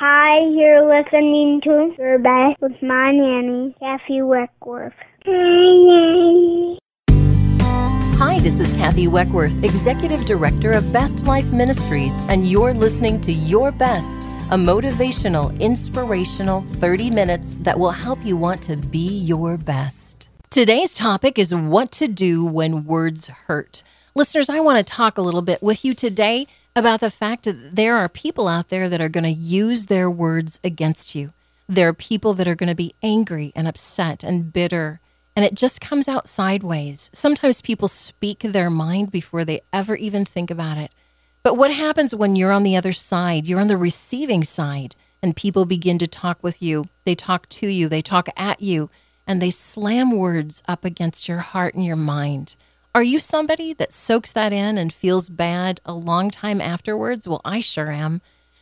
Hi, you're listening to Your Best with my nanny, Kathy Weckworth. Hi. Hi, this is Kathy Weckworth, Executive Director of Best Life Ministries, and you're listening to Your Best, a motivational, inspirational 30 minutes that will help you want to be your best. Today's topic is what to do when words hurt. Listeners, I want to talk a little bit with you today about the fact that there are people out there that are going to use their words against you. There are people that are going to be angry and upset and bitter, and it just comes out sideways. Sometimes people speak their mind before they ever even think about it. But what happens when you're on the other side? You're on the receiving side, and people begin to talk with you. They talk to you, they talk at you, and they slam words up against your heart and your mind. Are you somebody that soaks that in and feels bad a long time afterwards? Well, I sure am.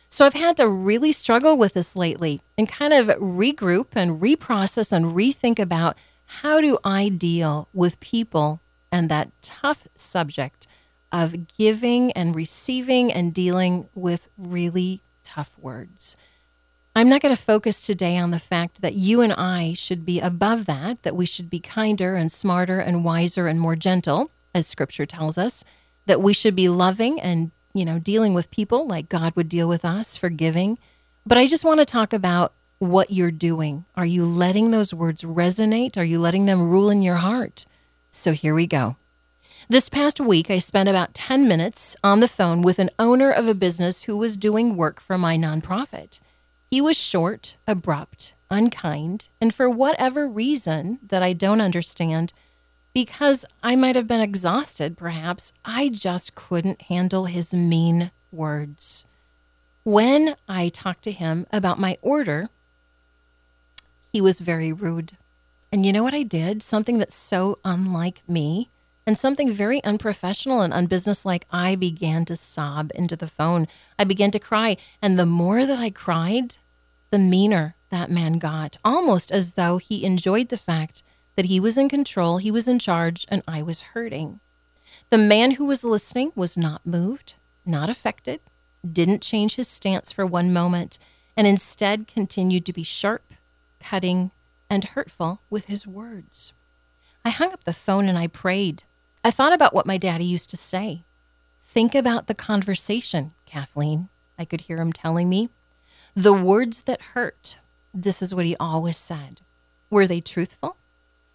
So I've had to really struggle with this lately and kind of regroup and reprocess and rethink about how do I deal with people and that tough subject of giving and receiving and dealing with really tough words. I'm not going to focus today on the fact that you and I should be above that, that we should be kinder and smarter and wiser and more gentle, as scripture tells us, that we should be loving and, you know, dealing with people like God would deal with us, forgiving. But I just want to talk about what you're doing. Are you letting those words resonate? Are you letting them rule in your heart? So here we go. This past week, I spent about 10 minutes on the phone with an owner of a business who was doing work for my nonprofit. He was short, abrupt, unkind, and for whatever reason that I don't understand, because I might have been exhausted, perhaps, I just couldn't handle his mean words. When I talked to him about my order, he was very rude. And you know what I did? Something that's so unlike me and something very unprofessional and unbusinesslike. I began to sob into the phone. I began to cry. And the more that I cried, the meaner that man got, almost as though he enjoyed the fact that he was in control, he was in charge, and I was hurting. The man who was listening was not moved, not affected, didn't change his stance for one moment, and instead continued to be sharp, cutting, and hurtful with his words. I hung up the phone and I prayed. I thought about what my daddy used to say. Think about the conversation, Kathleen, I could hear him telling me. The words that hurt, this is what he always said. Were they truthful?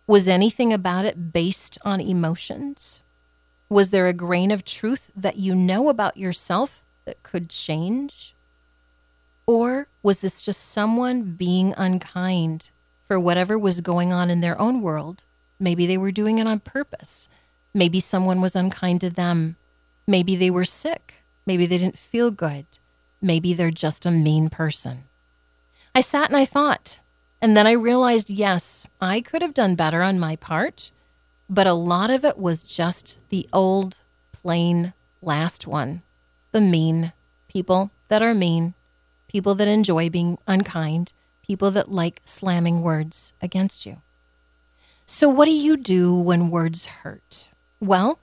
Was anything about it based on emotions? Was there a grain of truth that you know about yourself that could change? Or was this just someone being unkind for whatever was going on in their own world? Maybe they were doing it on purpose. Maybe someone was unkind to them. Maybe they were sick. Maybe they didn't feel good. Maybe they're just a mean person. I sat and I thought, and then I realized yes, I could have done better on my part, but a lot of it was just the old, plain last one the mean people that are mean, people that enjoy being unkind, people that like slamming words against you. So, what do you do when words hurt? Well,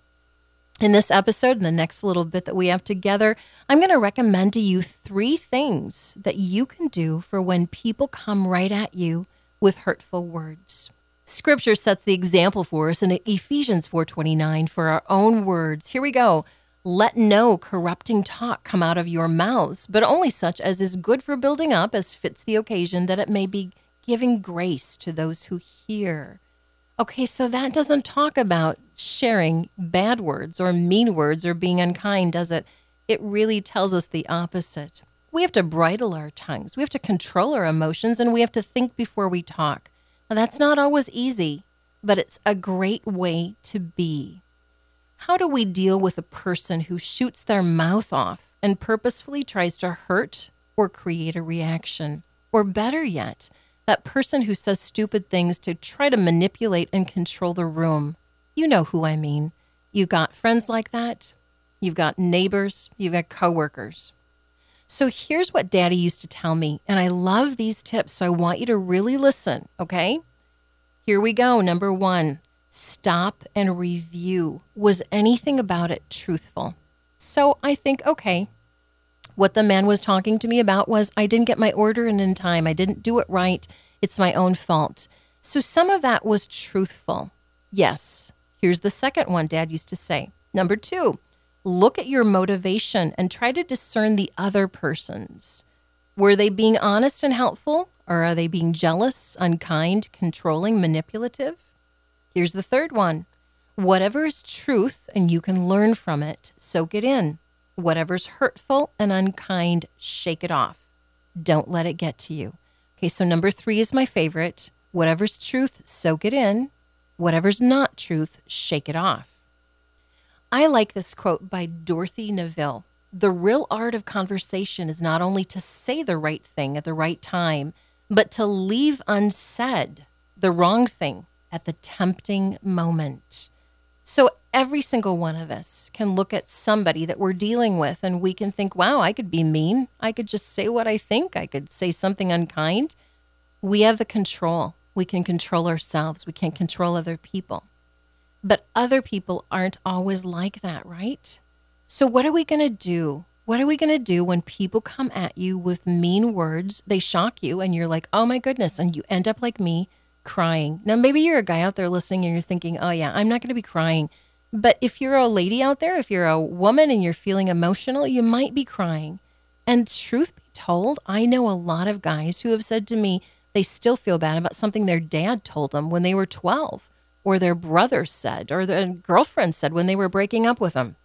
in this episode and the next little bit that we have together, I'm going to recommend to you three things that you can do for when people come right at you with hurtful words. Scripture sets the example for us in Ephesians 4:29 for our own words. Here we go. Let no corrupting talk come out of your mouths, but only such as is good for building up as fits the occasion that it may be giving grace to those who hear. Okay, so that doesn't talk about sharing bad words or mean words or being unkind, does it? It really tells us the opposite. We have to bridle our tongues, we have to control our emotions, and we have to think before we talk. Now, that's not always easy, but it's a great way to be. How do we deal with a person who shoots their mouth off and purposefully tries to hurt or create a reaction? Or better yet, that person who says stupid things to try to manipulate and control the room. You know who I mean. You've got friends like that. You've got neighbors. You've got coworkers. So here's what daddy used to tell me. And I love these tips. So I want you to really listen. Okay. Here we go. Number one stop and review. Was anything about it truthful? So I think, okay, What the man was talking to me about was I didn't get my order in in time. I didn't do it right. It's my own fault. So some of that was truthful. Yes. Here's the second one dad used to say. Number two, look at your motivation and try to discern the other person's. Were they being honest and helpful, or are they being jealous, unkind, controlling, manipulative? Here's the third one whatever is truth and you can learn from it, soak it in. Whatever's hurtful and unkind, shake it off. Don't let it get to you. Okay, so number three is my favorite. Whatever's truth, soak it in. Whatever's not truth, shake it off. I like this quote by Dorothy Nevill. The real art of conversation is not only to say the right thing at the right time, but to leave unsaid the wrong thing at the tempting moment. So every single one of us can look at somebody that we're dealing with and we can think, wow, I could be mean. I could just say what I think. I could say something unkind. We have the control. We can control ourselves. We can't control other people. But other people aren't always like that, right? So, what are we going to do? What are we going to do when people come at you with mean words? They shock you, and you're like, oh my goodness. And you end up like me, crying. Now, maybe you're a guy out there listening and you're thinking, oh yeah, I'm not going to be crying. But if you're a lady out there, if you're a woman and you're feeling emotional, you might be crying. And truth be told, I know a lot of guys who have said to me they still feel bad about something their dad told them when they were 12, or their brother said, or their girlfriend said when they were breaking up with them.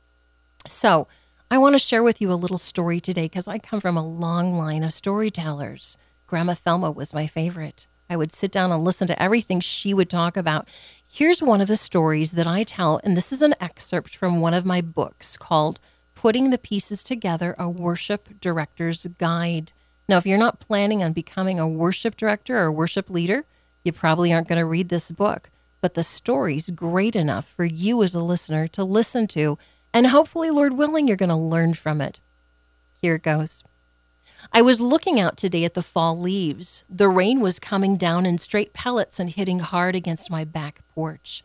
So, I want to share with you a little story today because I come from a long line of storytellers. Grandma Thelma was my favorite. I would sit down and listen to everything she would talk about. Here's one of the stories that I tell, and this is an excerpt from one of my books called Putting the Pieces Together A Worship Director's Guide. Now, if you're not planning on becoming a worship director or worship leader, you probably aren't going to read this book. But the story's great enough for you as a listener to listen to, and hopefully, Lord willing, you're going to learn from it. Here it goes. I was looking out today at the fall leaves. The rain was coming down in straight pellets and hitting hard against my back porch.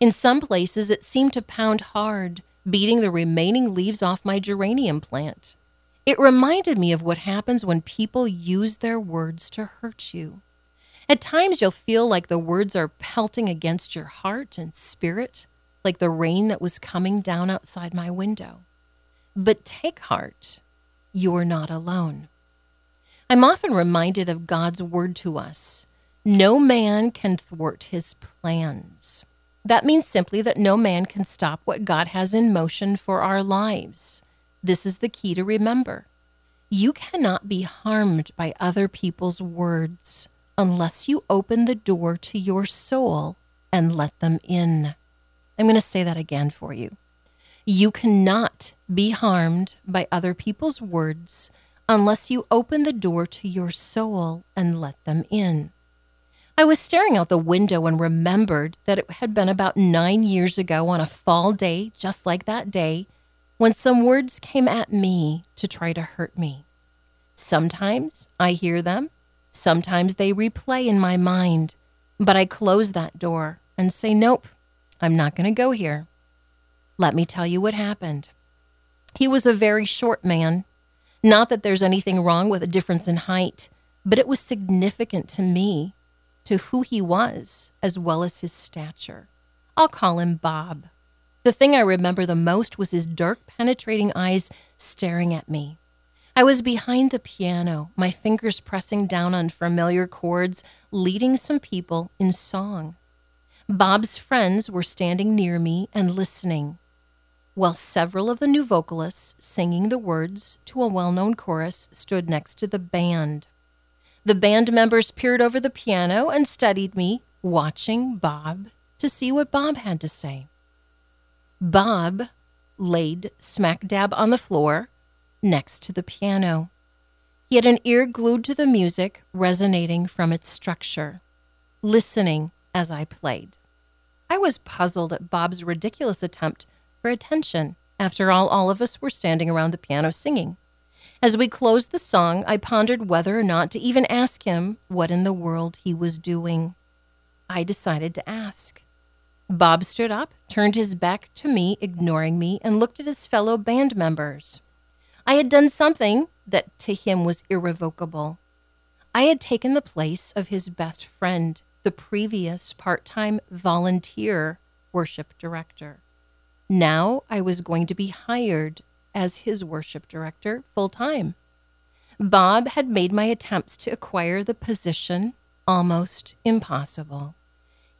In some places, it seemed to pound hard, beating the remaining leaves off my geranium plant. It reminded me of what happens when people use their words to hurt you. At times, you'll feel like the words are pelting against your heart and spirit, like the rain that was coming down outside my window. But take heart, you're not alone. I'm often reminded of God's word to us no man can thwart his plans. That means simply that no man can stop what God has in motion for our lives. This is the key to remember. You cannot be harmed by other people's words unless you open the door to your soul and let them in. I'm going to say that again for you. You cannot be harmed by other people's words unless you open the door to your soul and let them in. I was staring out the window and remembered that it had been about nine years ago on a fall day, just like that day, when some words came at me to try to hurt me. Sometimes I hear them, sometimes they replay in my mind, but I close that door and say, Nope, I'm not going to go here. Let me tell you what happened. He was a very short man, not that there's anything wrong with a difference in height, but it was significant to me, to who he was, as well as his stature. I'll call him Bob. The thing I remember the most was his dark, penetrating eyes staring at me. I was behind the piano, my fingers pressing down on familiar chords, leading some people in song. Bob's friends were standing near me and listening while several of the new vocalists singing the words to a well known chorus stood next to the band. The band members peered over the piano and studied me, watching Bob to see what Bob had to say. Bob laid smack dab on the floor next to the piano. He had an ear glued to the music, resonating from its structure, listening as I played. I was puzzled at Bob's ridiculous attempt for attention. After all, all of us were standing around the piano singing. As we closed the song, I pondered whether or not to even ask him what in the world he was doing. I decided to ask. Bob stood up, turned his back to me, ignoring me, and looked at his fellow band members. I had done something that to him was irrevocable. I had taken the place of his best friend, the previous part time volunteer worship director. Now I was going to be hired as his worship director full time. Bob had made my attempts to acquire the position almost impossible.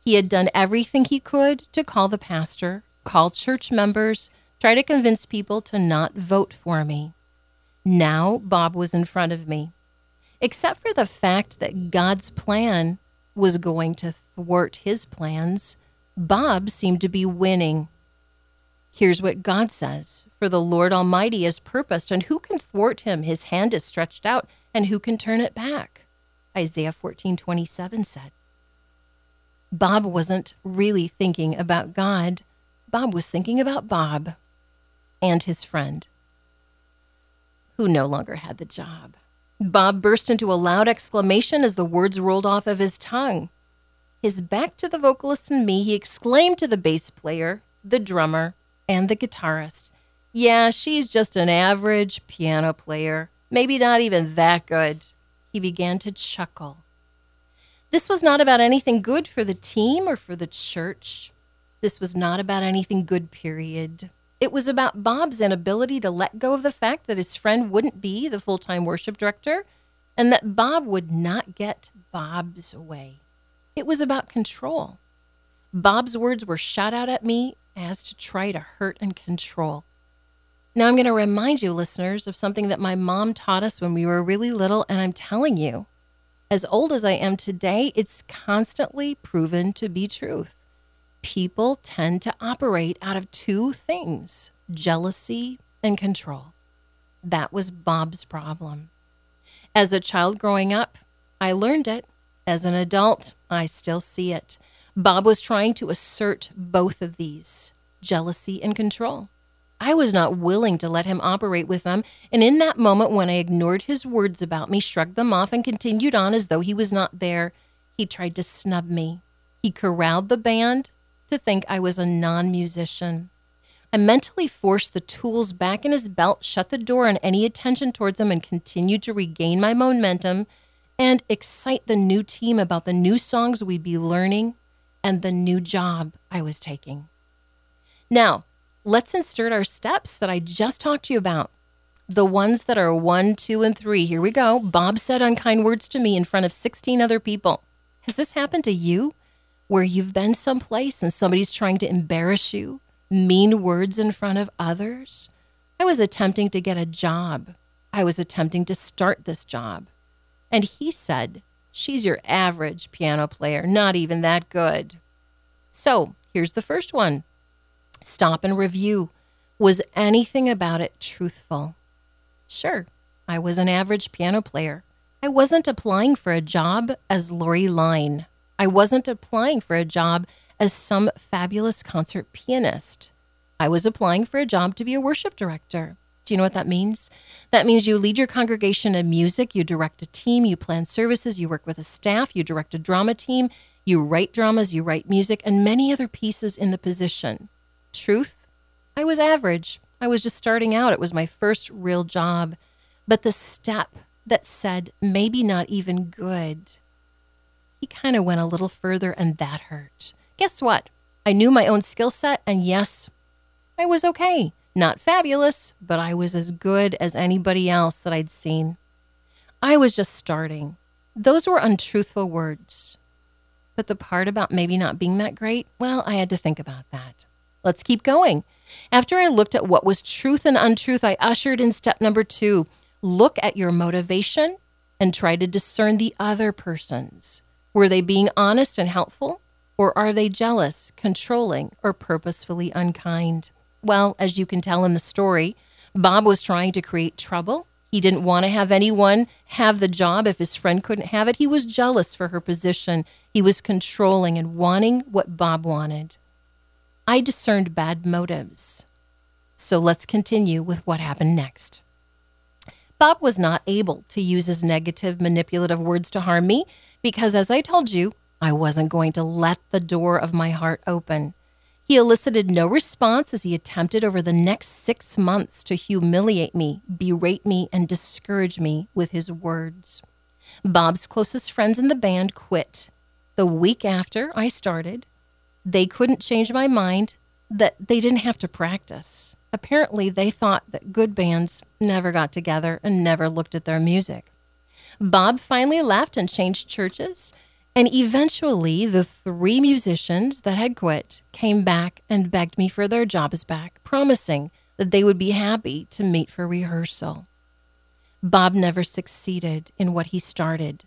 He had done everything he could to call the pastor, call church members, try to convince people to not vote for me. Now Bob was in front of me. Except for the fact that God's plan was going to thwart his plans, Bob seemed to be winning. Here's what God says For the Lord Almighty has purposed, and who can thwart him? His hand is stretched out, and who can turn it back? Isaiah 14 27 said. Bob wasn't really thinking about God. Bob was thinking about Bob and his friend, who no longer had the job. Bob burst into a loud exclamation as the words rolled off of his tongue. His back to the vocalist and me, he exclaimed to the bass player, the drummer, and the guitarist. Yeah, she's just an average piano player, maybe not even that good. He began to chuckle. This was not about anything good for the team or for the church. This was not about anything good, period. It was about Bob's inability to let go of the fact that his friend wouldn't be the full time worship director and that Bob would not get Bob's way. It was about control. Bob's words were shot out at me as to try to hurt and control. Now, I'm going to remind you, listeners, of something that my mom taught us when we were really little, and I'm telling you, as old as I am today, it's constantly proven to be truth. People tend to operate out of two things jealousy and control. That was Bob's problem. As a child growing up, I learned it. As an adult, I still see it. Bob was trying to assert both of these jealousy and control. I was not willing to let him operate with them, and in that moment, when I ignored his words about me, shrugged them off, and continued on as though he was not there, he tried to snub me. He corralled the band to think I was a non musician. I mentally forced the tools back in his belt, shut the door on any attention towards him, and continued to regain my momentum and excite the new team about the new songs we'd be learning and the new job I was taking. Now, let's insert our steps that I just talked to you about. The ones that are one, two, and three. Here we go. Bob said unkind words to me in front of 16 other people. Has this happened to you? Where you've been someplace and somebody's trying to embarrass you, mean words in front of others? I was attempting to get a job. I was attempting to start this job. And he said, She's your average piano player, not even that good. So here's the first one Stop and review. Was anything about it truthful? Sure, I was an average piano player. I wasn't applying for a job as Lori Line. I wasn't applying for a job as some fabulous concert pianist. I was applying for a job to be a worship director. Do you know what that means? That means you lead your congregation in music, you direct a team, you plan services, you work with a staff, you direct a drama team, you write dramas, you write music, and many other pieces in the position truth, I was average. I was just starting out. It was my first real job. But the step that said, maybe not even good, he kind of went a little further, and that hurt. Guess what? I knew my own skill set, and yes, I was okay. Not fabulous, but I was as good as anybody else that I'd seen. I was just starting. Those were untruthful words. But the part about maybe not being that great, well, I had to think about that. Let's keep going. After I looked at what was truth and untruth, I ushered in step number two look at your motivation and try to discern the other person's. Were they being honest and helpful? Or are they jealous, controlling, or purposefully unkind? Well, as you can tell in the story, Bob was trying to create trouble. He didn't want to have anyone have the job if his friend couldn't have it. He was jealous for her position. He was controlling and wanting what Bob wanted. I discerned bad motives. So let's continue with what happened next. Bob was not able to use his negative, manipulative words to harm me because, as I told you, I wasn't going to let the door of my heart open. He elicited no response as he attempted over the next six months to humiliate me, berate me, and discourage me with his words. Bob's closest friends in the band quit. The week after I started, they couldn't change my mind that they didn't have to practice. Apparently, they thought that good bands never got together and never looked at their music. Bob finally left and changed churches, and eventually the three musicians that had quit came back and begged me for their jobs back, promising that they would be happy to meet for rehearsal. Bob never succeeded in what he started.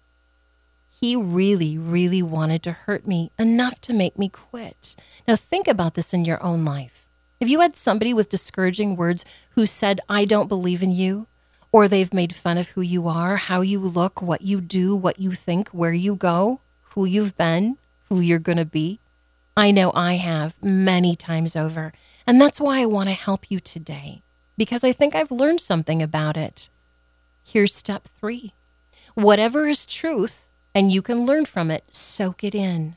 He really, really wanted to hurt me enough to make me quit. Now, think about this in your own life. If you had somebody with discouraging words who said, I don't believe in you, or they've made fun of who you are, how you look, what you do, what you think, where you go, who you've been, who you're going to be, I know I have many times over. And that's why I want to help you today, because I think I've learned something about it. Here's step three whatever is truth and you can learn from it, soak it in.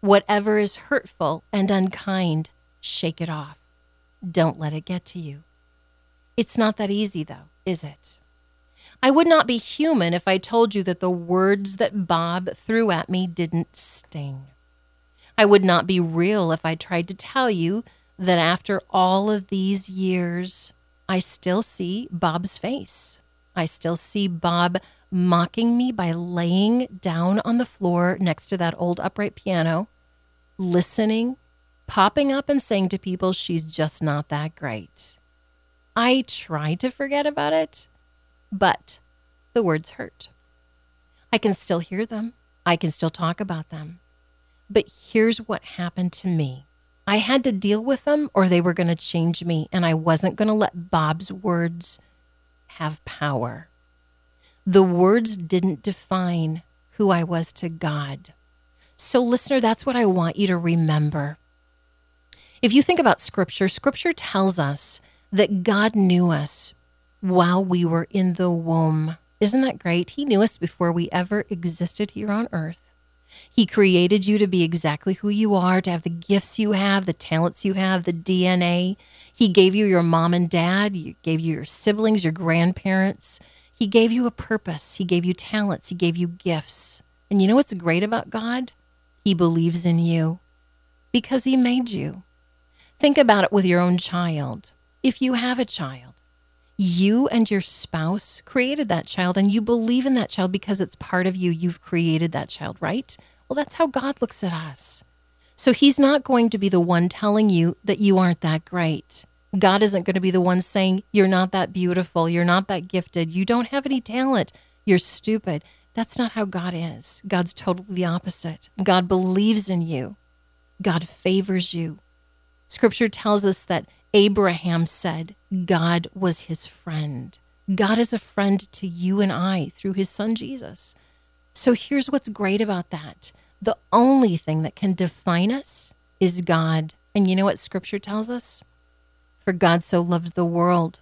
Whatever is hurtful and unkind, shake it off. Don't let it get to you. It's not that easy, though, is it? I would not be human if I told you that the words that Bob threw at me didn't sting. I would not be real if I tried to tell you that after all of these years, I still see Bob's face. I still see Bob mocking me by laying down on the floor next to that old upright piano, listening, popping up and saying to people, she's just not that great. I try to forget about it, but the words hurt. I can still hear them, I can still talk about them. But here's what happened to me. I had to deal with them or they were going to change me, and I wasn't going to let Bob's words have power. The words didn't define who I was to God. So, listener, that's what I want you to remember. If you think about Scripture, Scripture tells us that God knew us while we were in the womb. Isn't that great? He knew us before we ever existed here on earth. He created you to be exactly who you are, to have the gifts you have, the talents you have, the DNA. He gave you your mom and dad, he gave you your siblings, your grandparents. He gave you a purpose, He gave you talents, He gave you gifts. And you know what's great about God? He believes in you because He made you. Think about it with your own child. If you have a child, you and your spouse created that child and you believe in that child because it's part of you. You've created that child, right? Well, that's how God looks at us. So he's not going to be the one telling you that you aren't that great. God isn't going to be the one saying, You're not that beautiful. You're not that gifted. You don't have any talent. You're stupid. That's not how God is. God's totally the opposite. God believes in you, God favors you. Scripture tells us that Abraham said God was his friend. God is a friend to you and I through his son Jesus. So here's what's great about that the only thing that can define us is God. And you know what scripture tells us? For God so loved the world,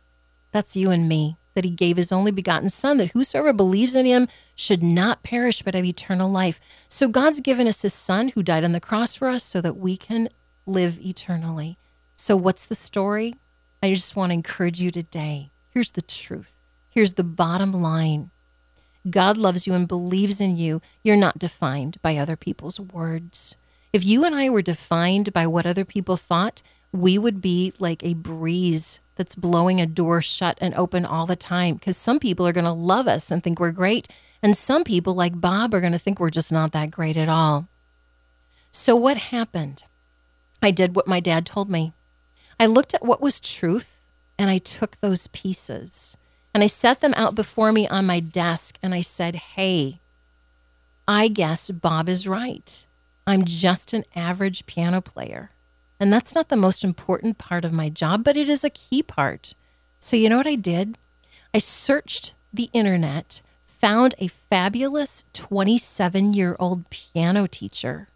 that's you and me, that he gave his only begotten Son, that whosoever believes in him should not perish but have eternal life. So God's given us his Son who died on the cross for us so that we can live eternally. So, what's the story? I just want to encourage you today. Here's the truth. Here's the bottom line God loves you and believes in you. You're not defined by other people's words. If you and I were defined by what other people thought, we would be like a breeze that's blowing a door shut and open all the time because some people are going to love us and think we're great. And some people, like Bob, are going to think we're just not that great at all. So, what happened? I did what my dad told me. I looked at what was truth and I took those pieces and I set them out before me on my desk and I said, Hey, I guess Bob is right. I'm just an average piano player. And that's not the most important part of my job, but it is a key part. So, you know what I did? I searched the internet, found a fabulous 27 year old piano teacher,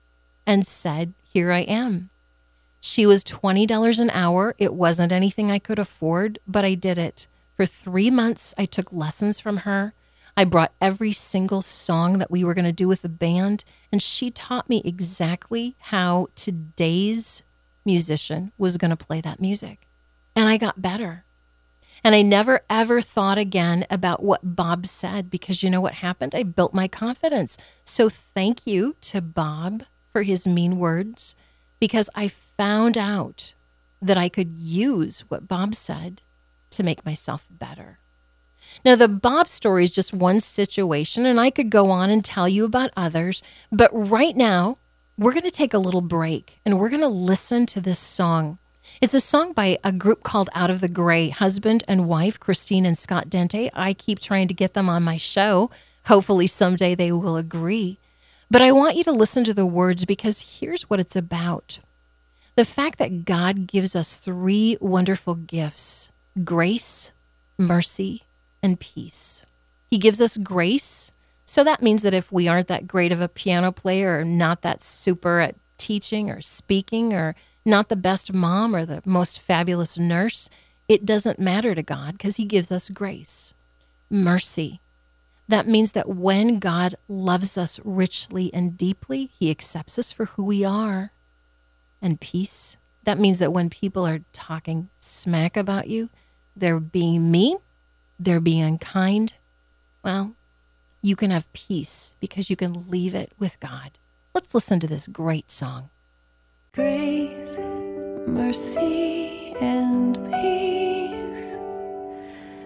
and said, Here I am. She was $20 an hour. It wasn't anything I could afford, but I did it. For three months, I took lessons from her. I brought every single song that we were going to do with the band, and she taught me exactly how today's musician was going to play that music. And I got better. And I never ever thought again about what Bob said because you know what happened? I built my confidence. So thank you to Bob for his mean words because I found out that I could use what Bob said to make myself better. Now, the Bob story is just one situation, and I could go on and tell you about others, but right now, we're going to take a little break and we're going to listen to this song. It's a song by a group called Out of the Gray, husband and wife, Christine and Scott Dente. I keep trying to get them on my show. Hopefully, someday they will agree. But I want you to listen to the words because here's what it's about the fact that God gives us three wonderful gifts grace, mercy, and peace. He gives us grace. So that means that if we aren't that great of a piano player or not that super at teaching or speaking or not the best mom or the most fabulous nurse, it doesn't matter to God because He gives us grace. Mercy. That means that when God loves us richly and deeply, He accepts us for who we are. And peace. That means that when people are talking smack about you, they're being mean, they're being unkind, well, you can have peace because you can leave it with God. Let's listen to this great song. Grace, mercy, and peace.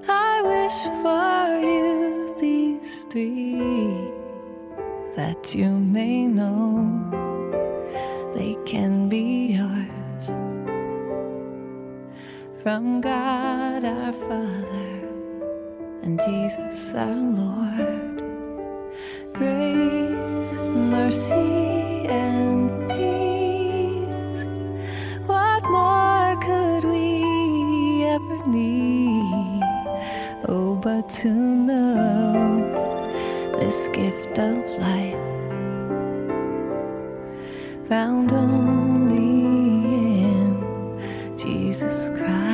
I wish for you these three that you may know they can be from God our Father and Jesus our Lord. Grace, mercy, and peace. What more could we ever need? Oh, but to know this gift of life found only in Jesus Christ.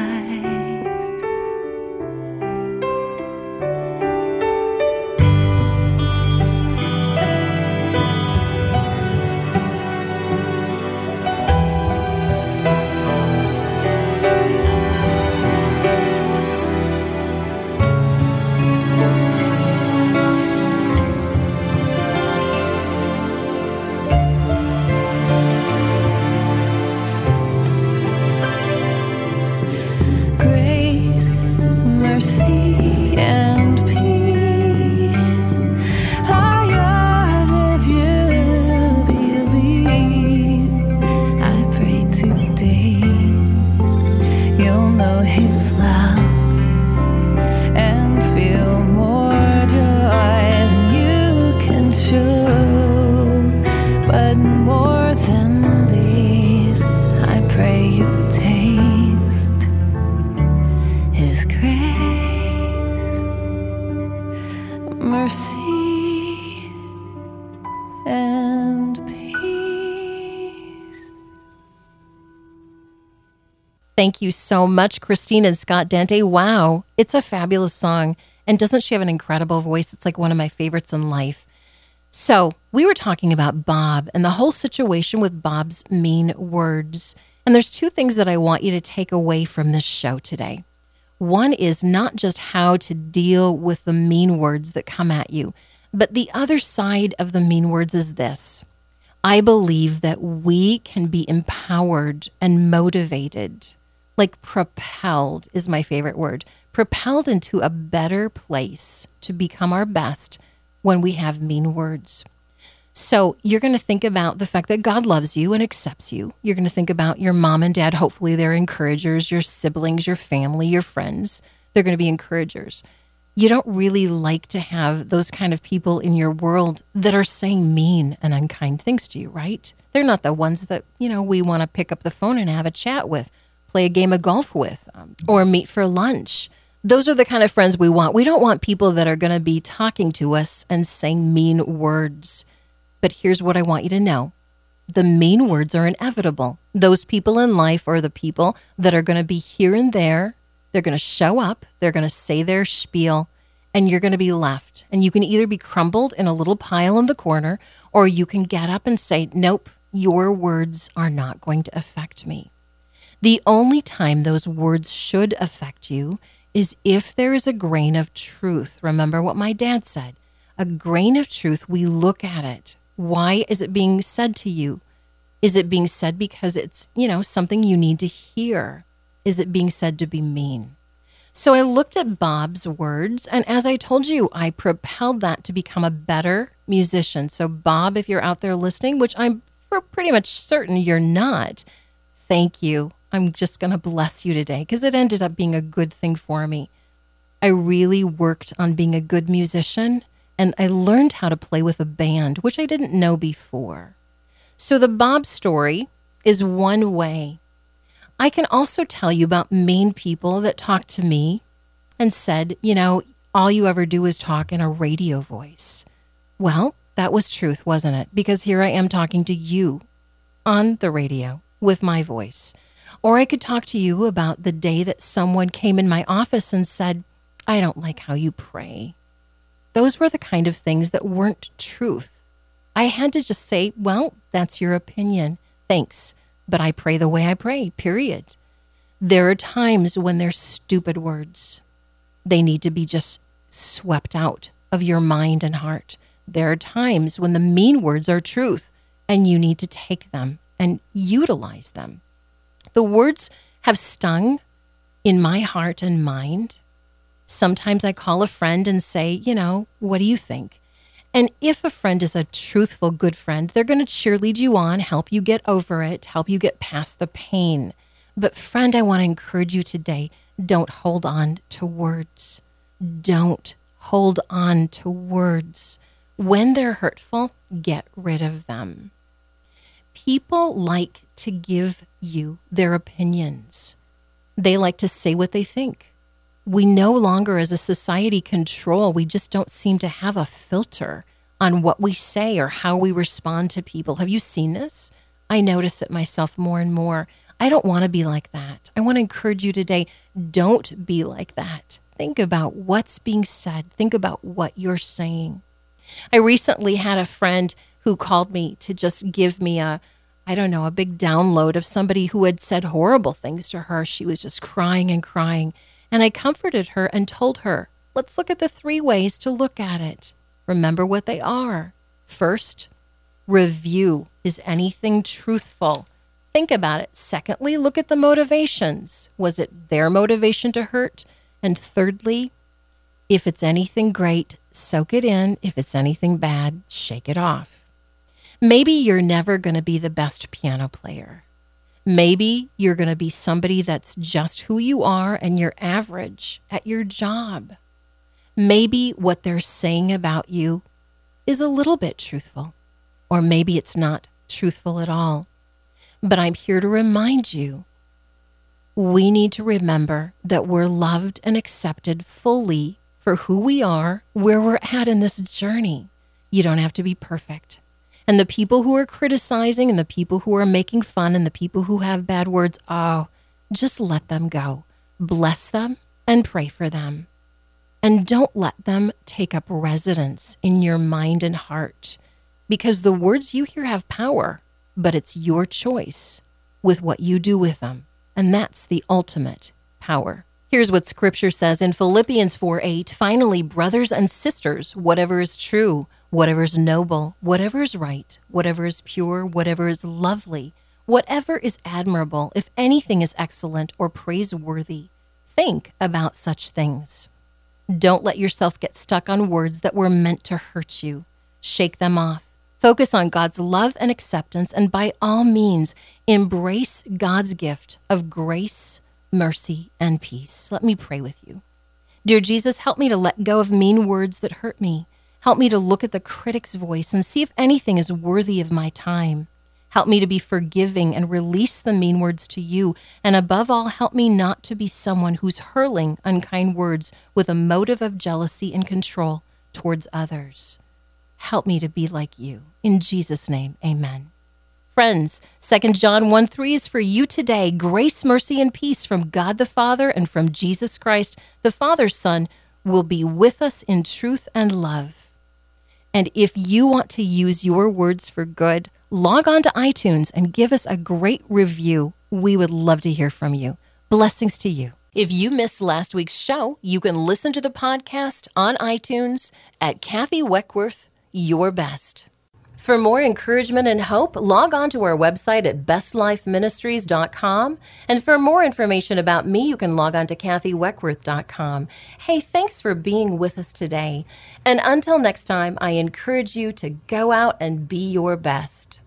Thank you so much, Christine and Scott Dente. Wow, it's a fabulous song. And doesn't she have an incredible voice? It's like one of my favorites in life. So, we were talking about Bob and the whole situation with Bob's mean words. And there's two things that I want you to take away from this show today. One is not just how to deal with the mean words that come at you, but the other side of the mean words is this. I believe that we can be empowered and motivated, like propelled is my favorite word, propelled into a better place to become our best when we have mean words. So you're going to think about the fact that God loves you and accepts you. You're going to think about your mom and dad. Hopefully, they're encouragers, your siblings, your family, your friends. They're going to be encouragers. You don't really like to have those kind of people in your world that are saying mean and unkind things to you, right? They're not the ones that, you know, we want to pick up the phone and have a chat with, play a game of golf with, um, or meet for lunch. Those are the kind of friends we want. We don't want people that are going to be talking to us and saying mean words. But here's what I want you to know the mean words are inevitable. Those people in life are the people that are going to be here and there. They're going to show up, they're going to say their spiel, and you're going to be left. And you can either be crumbled in a little pile in the corner, or you can get up and say, Nope, your words are not going to affect me. The only time those words should affect you is if there is a grain of truth. Remember what my dad said a grain of truth, we look at it. Why is it being said to you? Is it being said because it's, you know, something you need to hear? Is it being said to be mean? So I looked at Bob's words, and as I told you, I propelled that to become a better musician. So, Bob, if you're out there listening, which I'm pretty much certain you're not, thank you. I'm just going to bless you today because it ended up being a good thing for me. I really worked on being a good musician and I learned how to play with a band, which I didn't know before. So, the Bob story is one way. I can also tell you about mean people that talked to me and said, you know, all you ever do is talk in a radio voice. Well, that was truth, wasn't it? Because here I am talking to you on the radio with my voice. Or I could talk to you about the day that someone came in my office and said, I don't like how you pray. Those were the kind of things that weren't truth. I had to just say, well, that's your opinion. Thanks. But I pray the way I pray, period. There are times when they're stupid words. They need to be just swept out of your mind and heart. There are times when the mean words are truth and you need to take them and utilize them. The words have stung in my heart and mind Sometimes I call a friend and say, you know, what do you think? And if a friend is a truthful, good friend, they're going to cheerlead you on, help you get over it, help you get past the pain. But, friend, I want to encourage you today don't hold on to words. Don't hold on to words. When they're hurtful, get rid of them. People like to give you their opinions, they like to say what they think we no longer, as a society, control. We just don't seem to have a filter on what we say or how we respond to people. Have you seen this? I notice it myself more and more. I don't want to be like that. I want to encourage you today don't be like that. Think about what's being said, think about what you're saying. I recently had a friend who called me to just give me a I don't know, a big download of somebody who had said horrible things to her. She was just crying and crying. And I comforted her and told her, let's look at the three ways to look at it. Remember what they are. First, review is anything truthful? Think about it. Secondly, look at the motivations. Was it their motivation to hurt? And thirdly, if it's anything great, soak it in. If it's anything bad, shake it off. Maybe you're never going to be the best piano player. Maybe you're going to be somebody that's just who you are and you're average at your job. Maybe what they're saying about you is a little bit truthful, or maybe it's not truthful at all. But I'm here to remind you we need to remember that we're loved and accepted fully for who we are, where we're at in this journey. You don't have to be perfect. And the people who are criticizing and the people who are making fun and the people who have bad words, oh, just let them go. Bless them and pray for them. And don't let them take up residence in your mind and heart because the words you hear have power, but it's your choice with what you do with them. And that's the ultimate power. Here's what scripture says in Philippians 4 8. Finally, brothers and sisters, whatever is true, whatever is noble, whatever is right, whatever is pure, whatever is lovely, whatever is admirable, if anything is excellent or praiseworthy, think about such things. Don't let yourself get stuck on words that were meant to hurt you. Shake them off. Focus on God's love and acceptance, and by all means, embrace God's gift of grace, mercy, and peace. Let me pray with you. Dear Jesus, help me to let go of mean words that hurt me. Help me to look at the critic's voice and see if anything is worthy of my time. Help me to be forgiving and release the mean words to you. And above all, help me not to be someone who's hurling unkind words with a motive of jealousy and control towards others. Help me to be like you. In Jesus' name, amen. Friends, 2 John 1 3 is for you today. Grace, mercy, and peace from God the Father and from Jesus Christ, the Father's Son, will be with us in truth and love. And if you want to use your words for good, log on to iTunes and give us a great review. We would love to hear from you. Blessings to you. If you missed last week's show, you can listen to the podcast on iTunes at Kathy Weckworth, Your Best. For more encouragement and hope, log on to our website at bestlifeministries.com. And for more information about me, you can log on to kathyweckworth.com. Hey, thanks for being with us today. And until next time, I encourage you to go out and be your best.